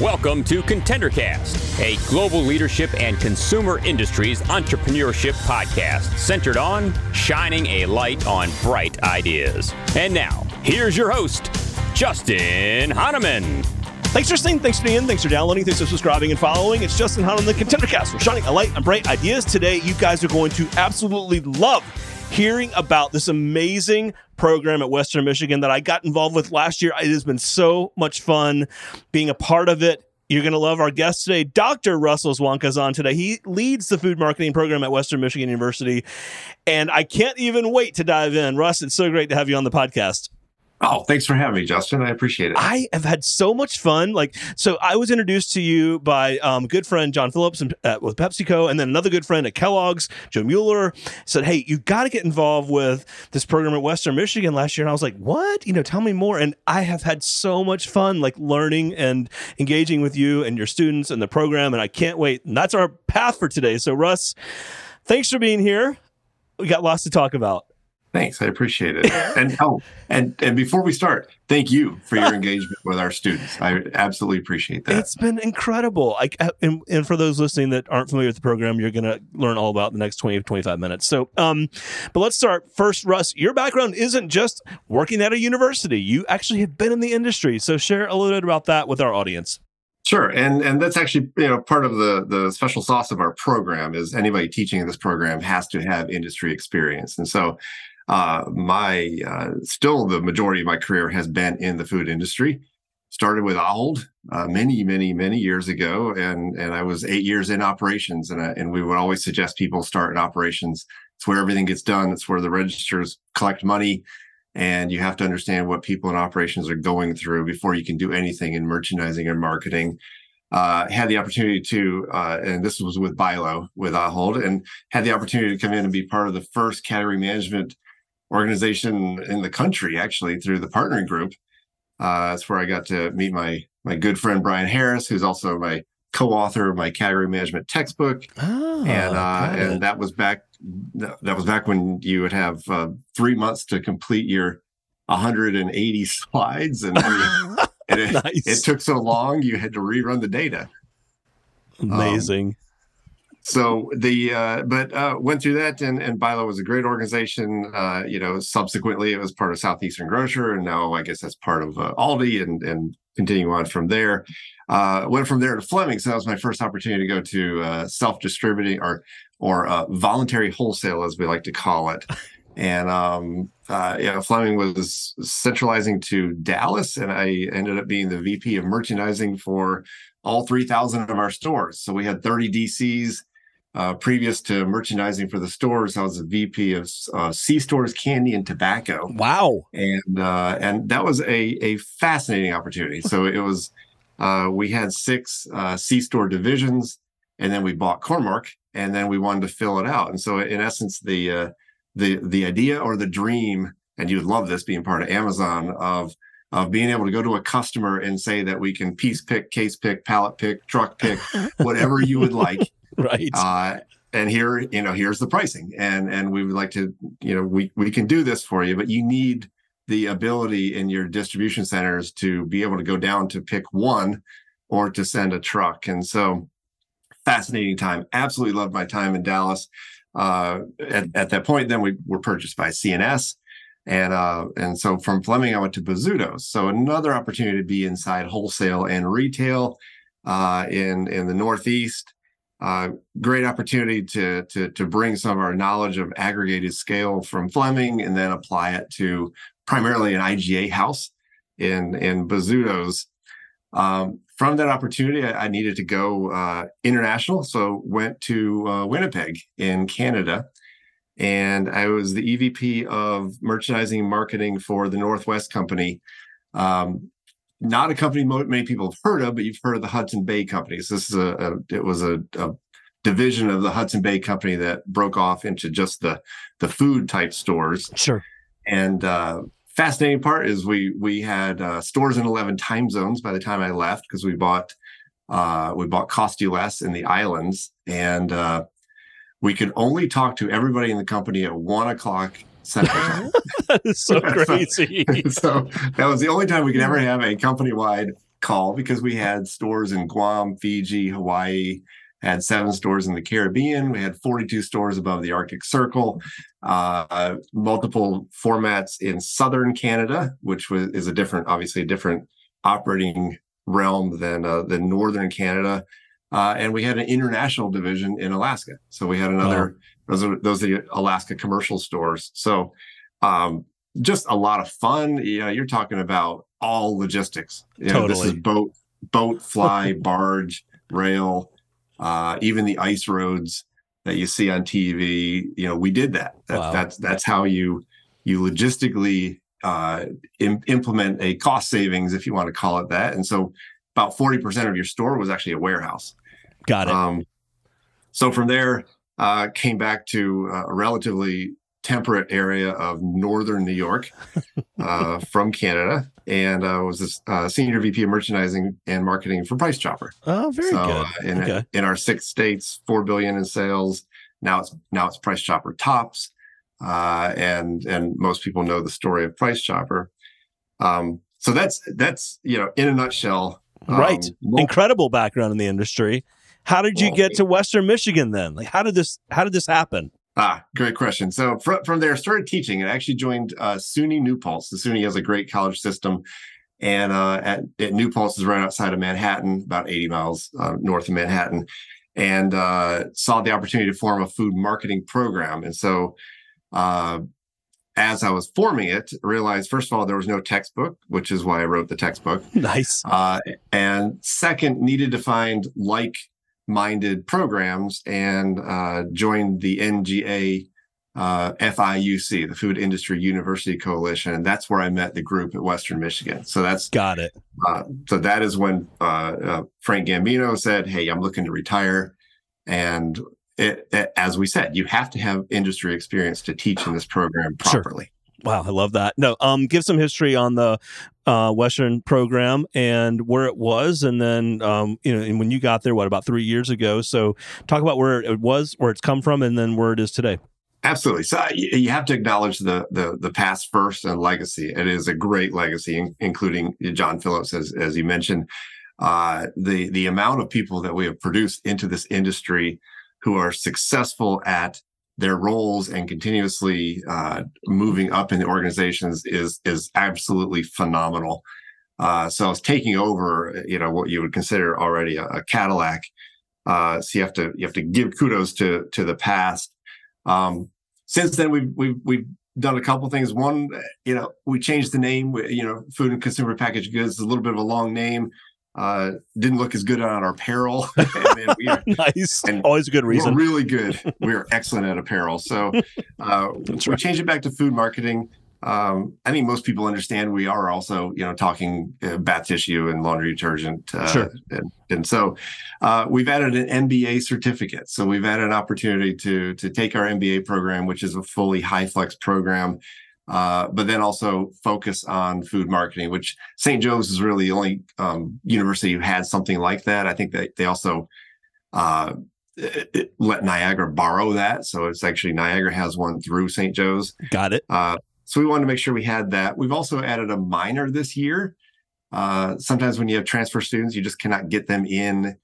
Welcome to ContenderCast, a global leadership and consumer industries entrepreneurship podcast centered on shining a light on bright ideas. And now, here's your host, Justin Honaman. Thanks for listening. Thanks for being in. Thanks for downloading. Thanks for subscribing and following. It's Justin Honaman, the ContenderCast. We're shining a light on bright ideas. Today, you guys are going to absolutely love hearing about this amazing program at Western Michigan that I got involved with last year. It has been so much fun being a part of it. You're going to love our guest today. Dr. Russell Zwanka is on today. He leads the food marketing program at Western Michigan University. And I can't even wait to dive in. Russ, it's so great to have you on the podcast. Oh, thanks for having me, Justin. I appreciate it. I have had so much fun. Like, so I was introduced to you by um, good friend, John Phillips, uh, with PepsiCo, and then another good friend at Kellogg's, Joe Mueller, said, Hey, you've got to get involved with this program at Western Michigan last year. And I was like, What? You know, tell me more. And I have had so much fun, like learning and engaging with you and your students and the program. And I can't wait. And that's our path for today. So, Russ, thanks for being here. We got lots to talk about. Thanks, I appreciate it. And oh, and and before we start, thank you for your engagement with our students. I absolutely appreciate that. It's been incredible. Like, and, and for those listening that aren't familiar with the program, you're going to learn all about the next 20 25 minutes. So, um, but let's start first. Russ, your background isn't just working at a university. You actually have been in the industry. So, share a little bit about that with our audience. Sure, and and that's actually you know part of the the special sauce of our program is anybody teaching in this program has to have industry experience, and so uh, my uh, still the majority of my career has been in the food industry. Started with Ahold uh, many, many, many years ago, and and I was eight years in operations, and I, and we would always suggest people start in operations. It's where everything gets done. It's where the registers collect money, and you have to understand what people in operations are going through before you can do anything in merchandising and marketing. Uh, had the opportunity to, uh, and this was with BI-LO with Ahold, and had the opportunity to come in and be part of the first category management organization in the country, actually, through the partnering group. Uh, that's where I got to meet my my good friend Brian Harris, who's also my co-author of my category management textbook. Oh, and uh, and that was back that was back when you would have uh, three months to complete your 180 slides, and, and it, nice. it, took so long you had to rerun the data. Amazing. Um, so the uh, but uh, went through that and and BI-LO was a great organization. Uh, you know, subsequently it was part of Southeastern Grocer, and now I guess that's part of uh, Aldi, and and continue on from there. Uh, went from there to Fleming, so that was my first opportunity to go to uh, self distributing or or voluntary wholesale, as we like to call it. And um, yeah, Fleming was centralizing to Dallas, and I ended up being the VP of merchandising for all 3,000 of our stores. So we had 30 DCs uh, previous to merchandising for the stores, I was a VP of uh, C stores, candy, and tobacco. Wow! And uh, and that was a a fascinating opportunity. So it was uh, we had six uh, C store divisions, and then we bought Core-Mark, and then we wanted to fill it out. And so in essence, the uh, the the idea or the dream, and you would love this being part of Amazon of of being able to go to a customer and say that we can piece pick, case pick, pallet pick, truck pick, whatever you would like right. Uh, and here you know here's the pricing. And and we would like to you know we we can do this for you but you need the ability in your distribution centers to be able to go down to pick one or to send a truck. And so fascinating time. Absolutely loved my time in dallas. Uh, at, at that point then we were purchased by C&S and uh, and so from fleming i went to Bozzuto's so another opportunity to be inside wholesale and retail uh, in in the northeast uh, great opportunity to, to to bring some of our knowledge of aggregated scale from Fleming and then apply it to primarily an IGA house in in Bozzuto's. Um, from that opportunity, I, I needed to go uh, international, so went to uh, Winnipeg in Canada, and I was the EVP of merchandising and marketing for the Northwest Company. Um, not a company many people have heard of, but you've heard of the Hudson Bay Companies. This is a, a it was a, a, division of the Hudson Bay Company that broke off into just the the food type stores. Sure. And uh, fascinating part is we we had uh, stores in eleven time zones by the time I left because we bought uh, we bought Cost-U-Less in the islands, and uh, we could only talk to everybody in the company at one o'clock Central that is so crazy. so that was the only time we could ever have a company wide call because we had stores in Guam, Fiji, Hawaii, had seven stores in the Caribbean. We had 42 stores above the Arctic Circle, uh, multiple formats in southern Canada, which was is a different, obviously a different operating realm than uh, than northern Canada. Uh, and we had an international division in Alaska. So we had another wow. Those are those are the Alaska commercial stores. So um, just a lot of fun. You know, you're talking about all logistics. You know, totally. This is boat, boat, fly, barge, rail, uh, even the ice roads that you see on TV. You know, we did that. that wow. That's that's how you you logistically uh, Im- implement a cost savings, if you want to call it that. And so, about forty percent of your store was actually a warehouse. Got it. Um, so from there, uh, came back to a relatively temperate area of northern New York uh, from Canada, and uh, was a uh, senior VP of merchandising and marketing for Price Chopper. Oh, very so, good. Uh, in, okay. in our six states, four billion in sales. Now it's now it's Price Chopper tops, uh, and and most people know the story of Price Chopper. Um, so that's that's you know in a nutshell. Um, right, incredible background in the industry. How did you get to Western Michigan then? Like, how did this how did this happen? Ah, great question. So from, from there, started teaching and actually joined uh, SUNY New Paltz. The SUNY has a great college system. And uh, at, at, New Paltz is right outside of Manhattan, about 80 miles uh, north of Manhattan, and uh, saw the opportunity to form a food marketing program. And so uh, as I was forming it, realized first of all, there was no textbook, which is why I wrote the textbook. Nice. Uh, and second, needed to find like minded programs and uh, joined the NGA uh, FIUC, the Food Industry University Coalition, and that's where I met the group at Western Michigan. So that's got it. Uh, so that is when uh, uh, Frank Gambino said, "Hey, I'm looking to retire," and it, it, as we said, you have to have industry experience to teach in this program properly. Sure. Wow, I love that. No, um, give some history on the uh, Western program and where it was, and then um, you know, and when you got there, what about three years ago? So, talk about where it was, where it's come from, and then where it is today. Absolutely. So you have to acknowledge the the the past first and legacy. It is a great legacy, including John Phillips, as as you mentioned. Uh, the the amount of people that we have produced into this industry who are successful at their roles and continuously uh, moving up in the organizations is is absolutely phenomenal. Uh, so it's taking over, you know, what you would consider already a, a Cadillac. Uh, so you have to you have to give kudos to to the past. Um, since then, we've we've we've done a couple things. One, you know, we changed the name. We, you know, food and consumer packaged goods is a little bit of a long name uh, didn't look as good on our apparel. and we are, nice. And Always a good reason. We're really good. We are excellent at apparel. So uh, we right. changed it back to food marketing. Um, I think most people understand we are also, you know, talking uh, bath tissue and laundry detergent. Uh, sure. And, and so uh, we've added an MBA certificate. So we've had an opportunity to to take our MBA program, which is a fully high flex program, uh, but then also focus on food marketing, which St. Joe's is really the only um, university who had something like that. I think that they also uh, it, it let Niagara borrow that. So it's actually Niagara has one through St. Joe's. Got it. Uh, so we wanted to make sure we had that. We've also added a minor this year. Uh, sometimes when you have transfer students, you just cannot get them in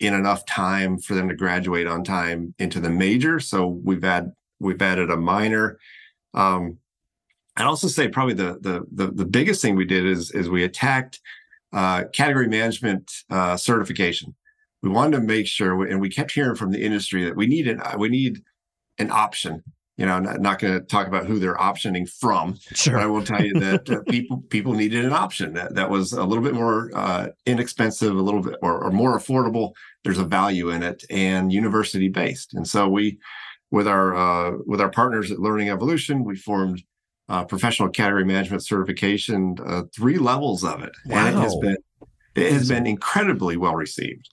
in enough time for them to graduate on time into the major. So we've had we've added a minor. Um, I'd also say probably the the the, the biggest thing we did is is we attacked uh, category management uh, certification. We wanted to make sure, and we kept hearing from the industry that we need an we need an option. You know, I'm not, not going to talk about who they're optioning from. Sure. But I will tell you that uh, people people needed an option that that was a little bit more uh, inexpensive, a little bit or, or more affordable. There's a value in it, and university based. And so we, with our uh, with our partners at Learning Evolution, we formed uh, professional category management certification, uh, three levels of it, wow. and it has been it has been incredibly well received.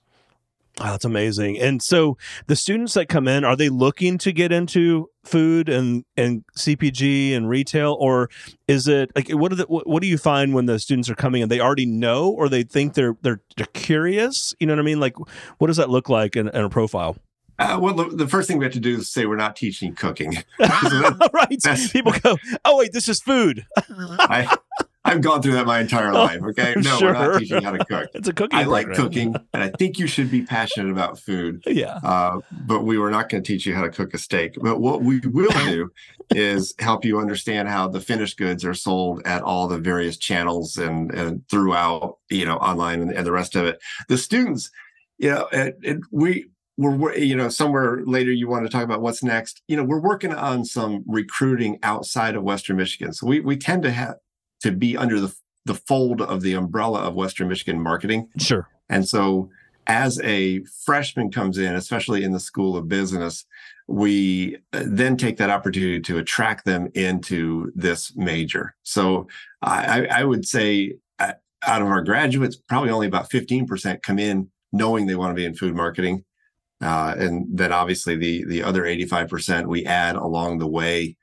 Oh, that's amazing. And so the students that come in, are they looking to get into food and, and CPG and retail, or is it like what do the, what do you find when the students are coming in? They already know, or they think they're they're, they're curious. You know what I mean? Like, what does that look like in, in a profile? Uh, well, the, the, first thing we have to do is say we're not teaching cooking. so that, right. People go, oh, wait, this is food. I, I've gone through that my entire oh, life. Okay. No, sure. we're not teaching how to cook. It's a cooking. I program. like cooking, and I think you should be passionate about food. Yeah. Uh, but we were not going to teach you how to cook a steak. But what we will do is help you understand how the finished goods are sold at all the various channels and, and throughout, you know, online and, and the rest of it. The students, you know, it, it, we we're you know somewhere later you want to talk about what's next you know we're working on some recruiting outside of western michigan so we we tend to have to be under the the fold of the umbrella of Western Michigan marketing. Sure. And so as a freshman comes in, especially in the School of Business, we uh, then take that opportunity to attract them into this major. So I, I would say uh, out of our graduates, probably only about 15% come in knowing they want to be in food marketing. Uh, and then obviously the the other 85% we add along the way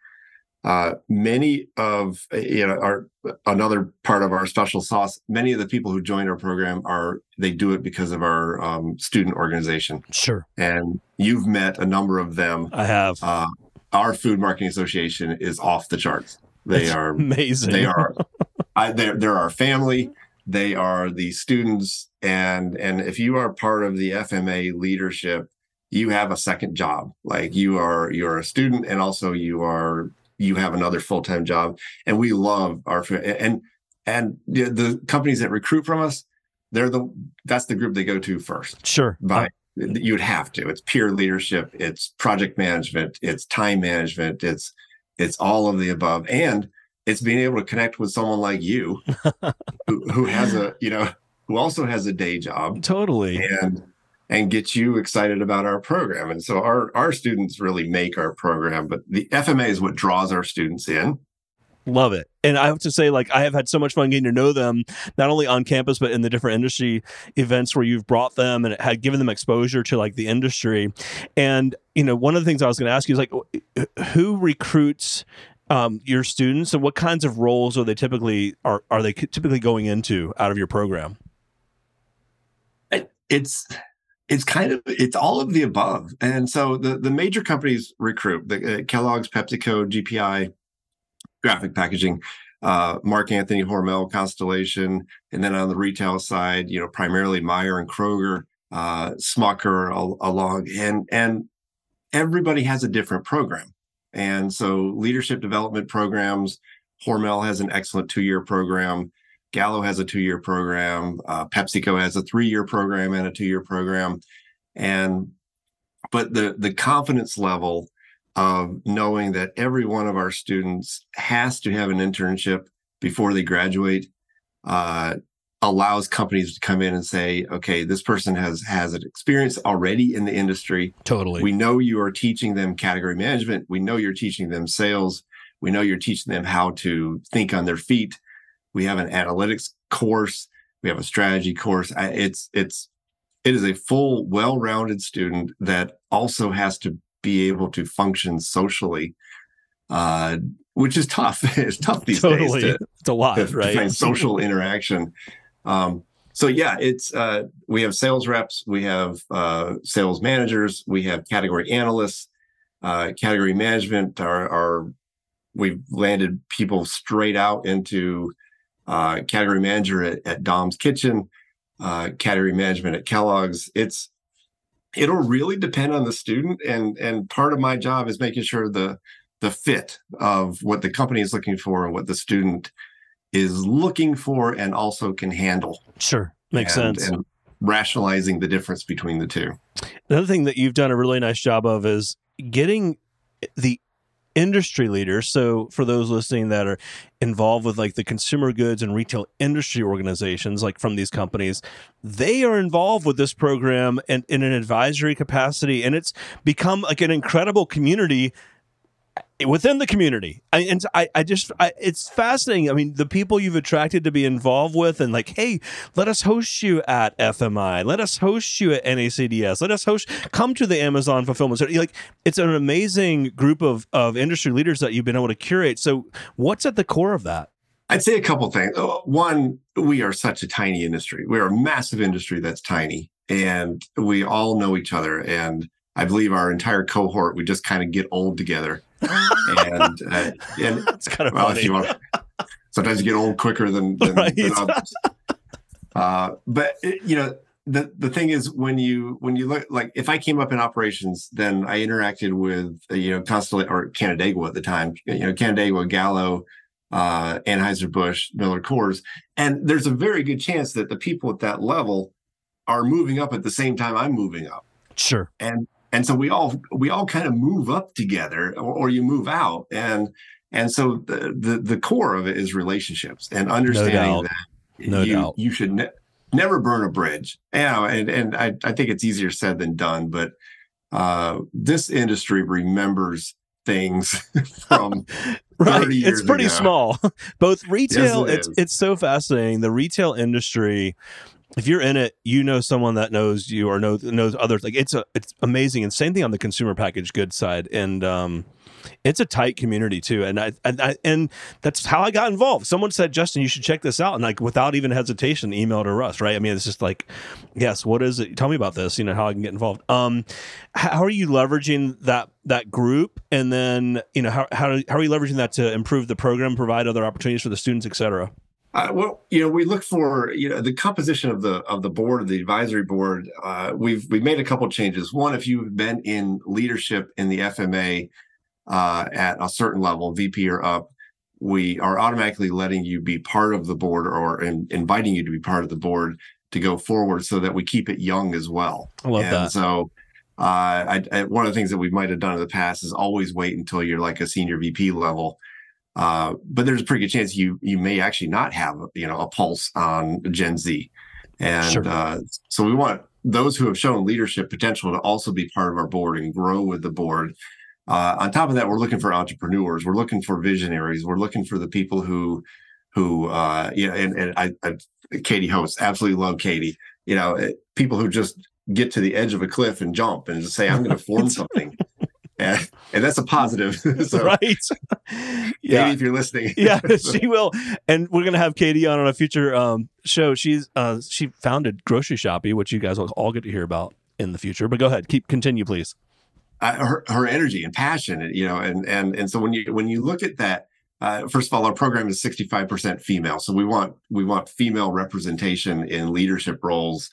uh, many of you know our another part of our special sauce. Many of the people who join our program are they do it because of our um, student organization. Sure. And you've met a number of them. I have. Uh, our food marketing association is off the charts. They That's are amazing. They are. I, they're they're our family. They are the students, and and if you are part of the FMA leadership, you have a second job. Like you are you're a student, and also you are you have another full-time job. And we love our and and the, the companies that recruit from us they're the that's the group they go to first. Sure. By you'd have to. It's peer leadership it's project management it's time management it's it's all of the above. And it's being able to connect with someone like you who, who has a you know who also has a day job totally and and get you excited about our program. And so our our students really make our program, but the FMA is what draws our students in. Love it. And I have to say, like, I have had so much fun getting to know them, not only on campus, but in the different industry events where you've brought them and had given them exposure to like the industry. And, you know, one of the things I was going to ask you is like, who recruits um, your students and what kinds of roles are they typically are, are they typically going into out of your program? It's it's kind of it's all of the above and so the the major companies recruit the uh, kellogg's pepsico gpi graphic packaging uh, mark anthony hormel constellation and then on the retail side you know primarily Meijer and kroger uh, smucker along and and everybody has a different program and so leadership development programs hormel has an excellent two-year program Gallo has a two year program. Uh, PepsiCo has a three year program and a two year program. And, but the, the confidence level of knowing that every one of our students has to have an internship before they graduate uh, allows companies to come in and say, okay, this person has has an experience already in the industry. Totally. We know you are teaching them category management. We know you're teaching them sales. We know you're teaching them how to think on their feet we have an analytics course. We have a strategy course. It's it's it is a full, well-rounded student that also has to be able to function socially, uh, which is tough. it's tough these totally. days. To, it's a lot, to, right? To social interaction. Um, so yeah, it's uh, we have sales reps, we have uh, sales managers, we have category analysts, uh, category management. Our, our we've landed people straight out into uh, category manager at, at Dom's Kitchen, uh, category management at Kellogg's. It's it'll really depend on the student, and and part of my job is making sure the the fit of what the company is looking for and what the student is looking for, and also can handle. Sure, makes and, sense. And rationalizing the difference between the two. Another thing that you've done a really nice job of is getting the industry leaders. So for those listening that are involved with like the consumer goods and retail industry organizations, like from these companies, they are involved with this program and in an advisory capacity. And it's become like an incredible community within the community. I, and I, I just, I, it's fascinating. I mean, the people you've attracted to be involved with, and like, hey, let us host you at FMI. Let us host you at NACDS. Let us host. Come to the Amazon fulfillment center. Like, it's an amazing group of of industry leaders that you've been able to curate. So, what's at the core of that? I'd say a couple things. Uh, one, we are such a tiny industry. We're a massive industry that's tiny, and we all know each other. And I believe our entire cohort we just kind of get old together, and uh, and It's kind of well, funny. if you want, sometimes you get old quicker than, than, Right. than others. Uh, but it, you know, the the thing is when you when you look like if I came up in operations, then I interacted with uh, you know Constellation or Canandaigua at the time, you know Canandaigua, Gallo, uh, Anheuser Busch, Miller Coors, and there's a very good chance that the people at that level are moving up at the same time I'm moving up Sure. and and so we all we all kind of move up together or, or you move out and and so the, the the core of it is relationships and understanding doubt. that No you doubt. you should ne- never burn a bridge know, and and I, I think it's easier said than done but uh this industry remembers things from Right. 30 It's pretty ago. small. Both retail, it it's is. it's so fascinating. The retail industry, if you're in it, you know someone that knows you or knows knows others. Like it's a it's amazing. And same thing on the consumer packaged goods side. And um it's a tight community too. And I, and I and that's how I got involved. Someone said, Justin, you should check this out. And like without even hesitation, emailed to Russ, right? I mean, it's just like, yes, what is it? Tell me about this, you know, how I can get involved. Um how are you leveraging that that group and then you know how how, how are you leveraging that to improve the program provide other opportunities for the students et cetera Uh, well, you know, we look for you know the composition of the of the board, of the advisory board. Uh, we've we've made a couple changes. One, if you've been in leadership in the FMA uh, at a certain level, VP or up, we are automatically letting you be part of the board or in, inviting you to be part of the board to go forward, so that we keep it young as well. i love and that so, uh, I, I, one of the things that we might have done in the past is always wait until you're like a senior VP level. Uh, but there's a pretty good chance you you may actually not have you know a pulse on Gen Z, and Sure. uh, so we want those who have shown leadership potential to also be part of our board and grow with the board. Uh, on top of that, we're looking for entrepreneurs. We're looking for visionaries. We're looking for the people who, who, uh, you know, and, and I, I, Katie hosts, absolutely love Katie. You know, eh, people who just get to the edge of a cliff and jump and just say, "I'm going to form something," and, and that's a positive. so, right? Katie, yeah if you're listening, yeah she will. And we're gonna have katie on on a future um show. She's uh she founded grocery shoppy which you guys will all get to hear about in the future. But go ahead keep continue please. Uh, her her energy and passion, you know, and and and so when you when you look at that, uh, first of all, our program is sixty five percent female, so we want we want female representation in leadership roles,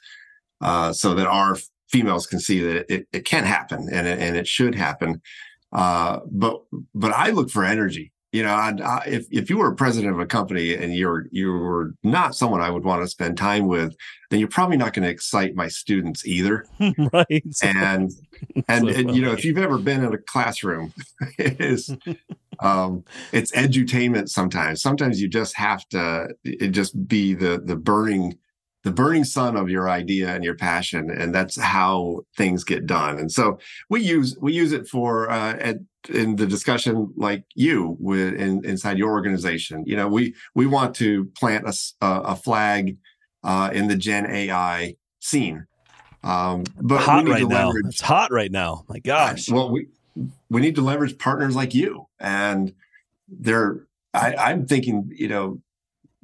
uh, so that our females can see that it, it can happen and it, and it should happen. Uh, but but I look for energy. You know, I, I, if if you were a president of a company and you're you were not someone I would want to spend time with, then you're probably not going to excite my students either right and and, So and, you know if you've ever been in a classroom it is um it's edutainment sometimes sometimes you just have to it just be the the burning the burning sun of your idea and your passion and that's how things get done. And so we use we use it for uh at, in the discussion like you with in, inside your organization. You know we we want to plant a flag uh in the gen ai scene. Um but hot right now. leverage it's hot right now. My gosh. Well, we we need to leverage partners like you, and they're. I, I'm thinking, you know,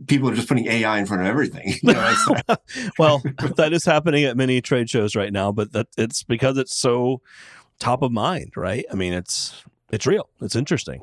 people are just putting AI in front of everything. You know, well that is happening at many trade shows right now but that it's because it's so top of mind right i mean it's it's real it's interesting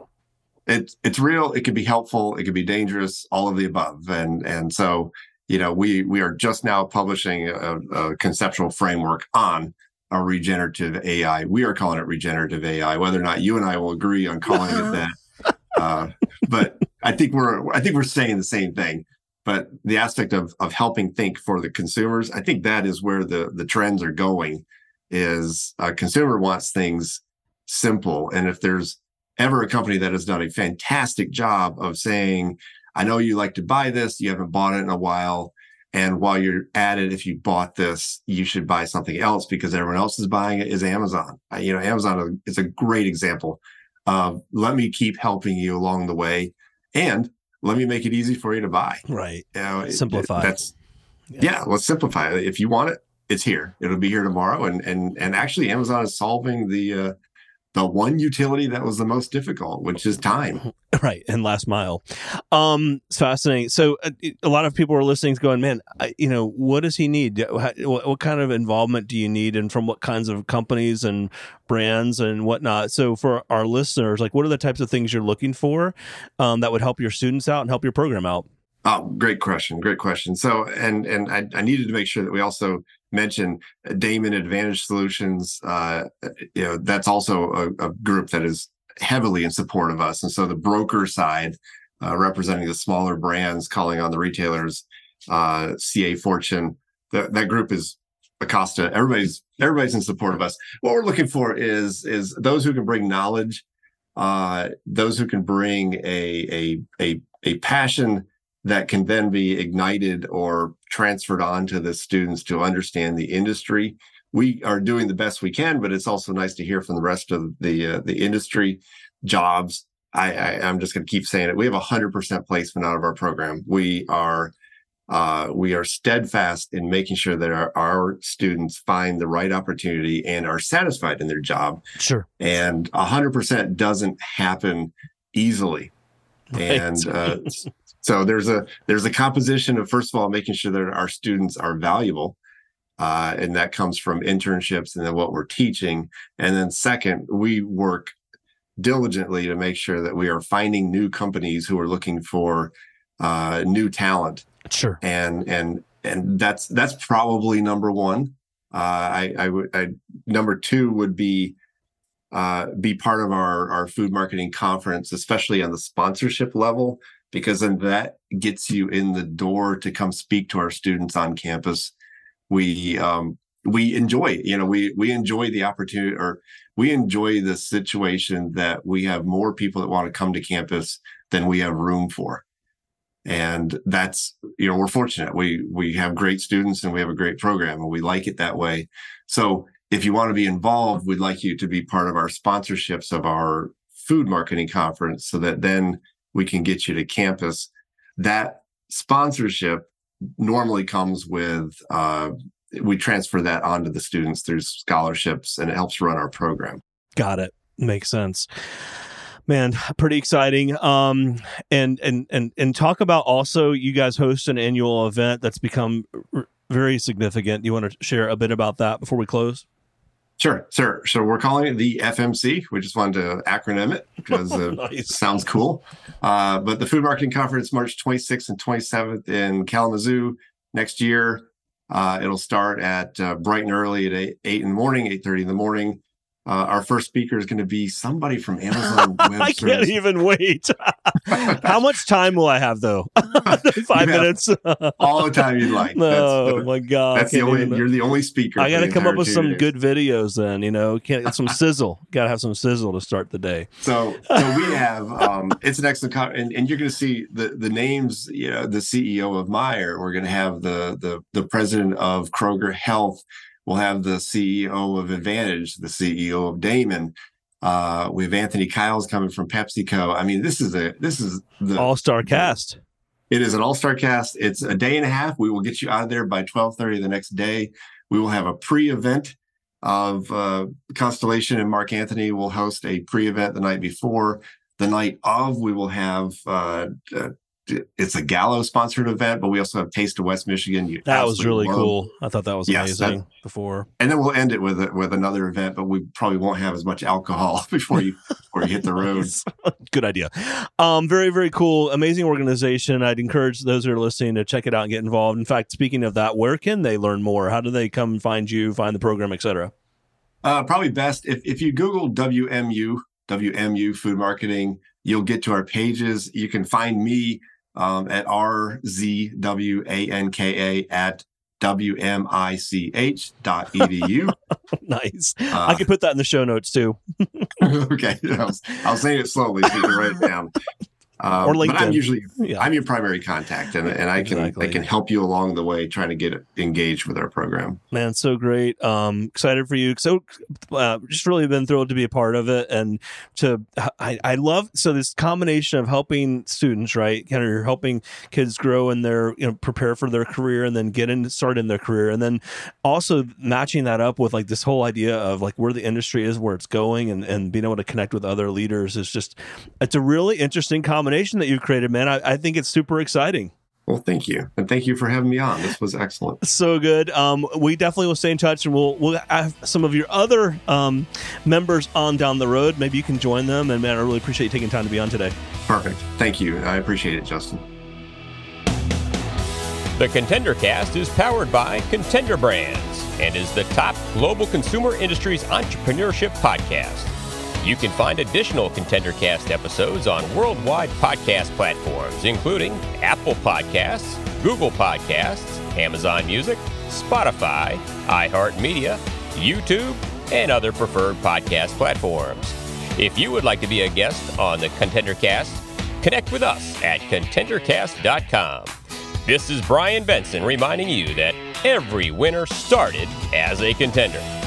it's it's real. It can be helpful. It can be dangerous. All of the above, and and so you know, we we are just now publishing a, a conceptual framework on a regenerative AI. We are calling it regenerative AI. Whether or not you and I will agree on calling it that, uh, but I think we're I think we're saying the same thing. But the aspect of of helping think for the consumers, I think that is where the the trends are going. Is a consumer wants things simple, and if there's ever a company that has done a fantastic job of saying, I know you like to buy this, you haven't bought it in a while. And while you're at it, if you bought this, you should buy something else because everyone else is buying it is Amazon. You know, Amazon is a great example of let me keep helping you along the way and let me make it easy for you to buy. right You know, it- Simplify. That's Yeah. yeah. let's simplify it. If you want it, it's here. It'll be here tomorrow. And and and actually Amazon is solving the uh the one utility that was the most difficult, which is time. Right, and last mile. Um, it's fascinating. So uh, a lot of people are listening, going, "Man, I, you know, what does he need? What, what, kind of involvement do you need, and from what kinds of companies and brands and whatnot?" So for our listeners, like, what are the types of things you're looking for um, that would help your students out and help your program out? Oh, great question. Great question. So, and and I, I needed to make sure that we also mention Daymon Advantage Solutions. Uh, you know, that's also a, a, group that is heavily in support of us. And so the broker side, uh, representing the smaller brands, calling on the retailers, uh, CA Fortune, that that group is Acosta. Everybody's everybody's in support of us. What we're looking for is is those who can bring knowledge, uh, those who can bring a a a a passion that can then be ignited or transferred on to the students to understand the industry. We are doing the best we can, but it's also nice to hear from the rest of the uh, the industry jobs. I, I am just going to keep saying it. We have a hundred percent placement out of our program. We are uh, we are steadfast in making sure that our, our students find the right opportunity and are satisfied in their job. Sure. And a hundred percent doesn't happen easily. Right. And uh, so there's a there's a composition of first of all making sure that our students are valuable, uh, and that comes from internships and then what we're teaching. And then second, we work diligently to make sure that we are finding new companies who are looking for uh, new talent. Sure. And and and that's that's probably number one. Uh, I, I would I, number two would be uh, be part of our our food marketing conference, especially on the sponsorship level because then that gets you in the door to come speak to our students on campus. We um, we enjoy, you know, we we enjoy the opportunity, or we enjoy the situation that we have more people that want to come to campus than we have room for, and that's you know we're fortunate. We we have great students and we have a great program, and we like it that way. So if you want to be involved, we'd like you to be part of our sponsorships of our food marketing conference, so that then we can get you to campus. That sponsorship normally comes with uh, we transfer that onto the students through scholarships and it helps run our program. Got it. Makes sense. Man, pretty exciting. Um, and and and and talk about also you guys host an annual event that's become r- very significant. You want to share a bit about that before we close? Sure, sure. So we're calling it the FMC. We just wanted to acronym it because it nice. sounds cool. Uh, but the Food Marketing Conference, March 26th and 27th in Kalamazoo next year. Uh, it'll start at uh, bright and early at 8, 8 in the morning, 8.30 in the morning. Uh, our first speaker is going to be somebody from Amazon Web I can't even wait. How much time will I have though? Five minutes. all the time you'd like. No, the, my God. That's the only. Even, you're the only speaker. I got to come up with some days. good videos. Then you know, can't get some sizzle. Got to have some sizzle to start the day. So, so we have. Um, it's an excellent, con- and, and you're going to see the the names. You know, the CEO of Meijer. We're going to have the the the president of Kroger Health We'll have the CEO of Advantage, the CEO of Daymon. Uh, we have Anthony Kyles coming from PepsiCo. I mean, this is a this is the all star cast. It is an all star cast. It's a day and a half. We will get you out of there by twelve thirty the next day. We will have a pre event of uh, Constellation and Mark Anthony will host a pre event the night before. The night of, we will have uh, uh it's a Gallo sponsored event, but we also have Taste of West Michigan. You that was really love. cool. I thought that was yes, amazing that, before. And then we'll end it with a, with another event, but we probably won't have as much alcohol before you before you hit the road. Good idea. Um, very very cool, amazing organization. I'd encourage those who are listening to check it out and get involved. In fact, speaking of that, where can they learn more? How do they come find you, find the program, etc.? Uh, probably best if if you Google WMU WMU Food Marketing, you'll get to our pages. You can find me um, at rzwanka at wmich dot edu. nice. Uh, I can put that in the show notes too. okay. I'll, I was, saying it slowly so you can write it down. Um, or LinkedIn. But I'm usually Yeah. I'm your primary contact, and, and I can Exactly. I can help you along the way trying to get engaged with our program. Man, so great. Um, excited for you. So, uh, just really been thrilled to be a part of it, and to I, I love so this combination of helping students, right? Kind of you're helping kids grow in their you know prepare for their career, and then get in start in their career, and then also matching that up with like this whole idea of like where the industry is, where it's going, and and being able to connect with other leaders is just it's a really interesting combination that you've created, man. I, I think it's super exciting. Well, thank you, and thank you for having me on. This was excellent. so good. Um, we definitely will stay in touch, and we'll we'll have some of your other um, members on down the road. Maybe you can join them. And man, I really appreciate you taking time to be on today. Perfect. Thank you. I appreciate it, Justin. The Contender Cast is powered by Contender Brands and is the top global consumer industries entrepreneurship podcast. You can find additional Contender Cast episodes on worldwide podcast platforms, including Apple Podcasts, Google Podcasts, Amazon Music, Spotify, iHeartMedia, YouTube, and other preferred podcast platforms. If you would like to be a guest on the Contender Cast, connect with us at contendercast.com. This is Brian Benson reminding you that every winner started as a contender.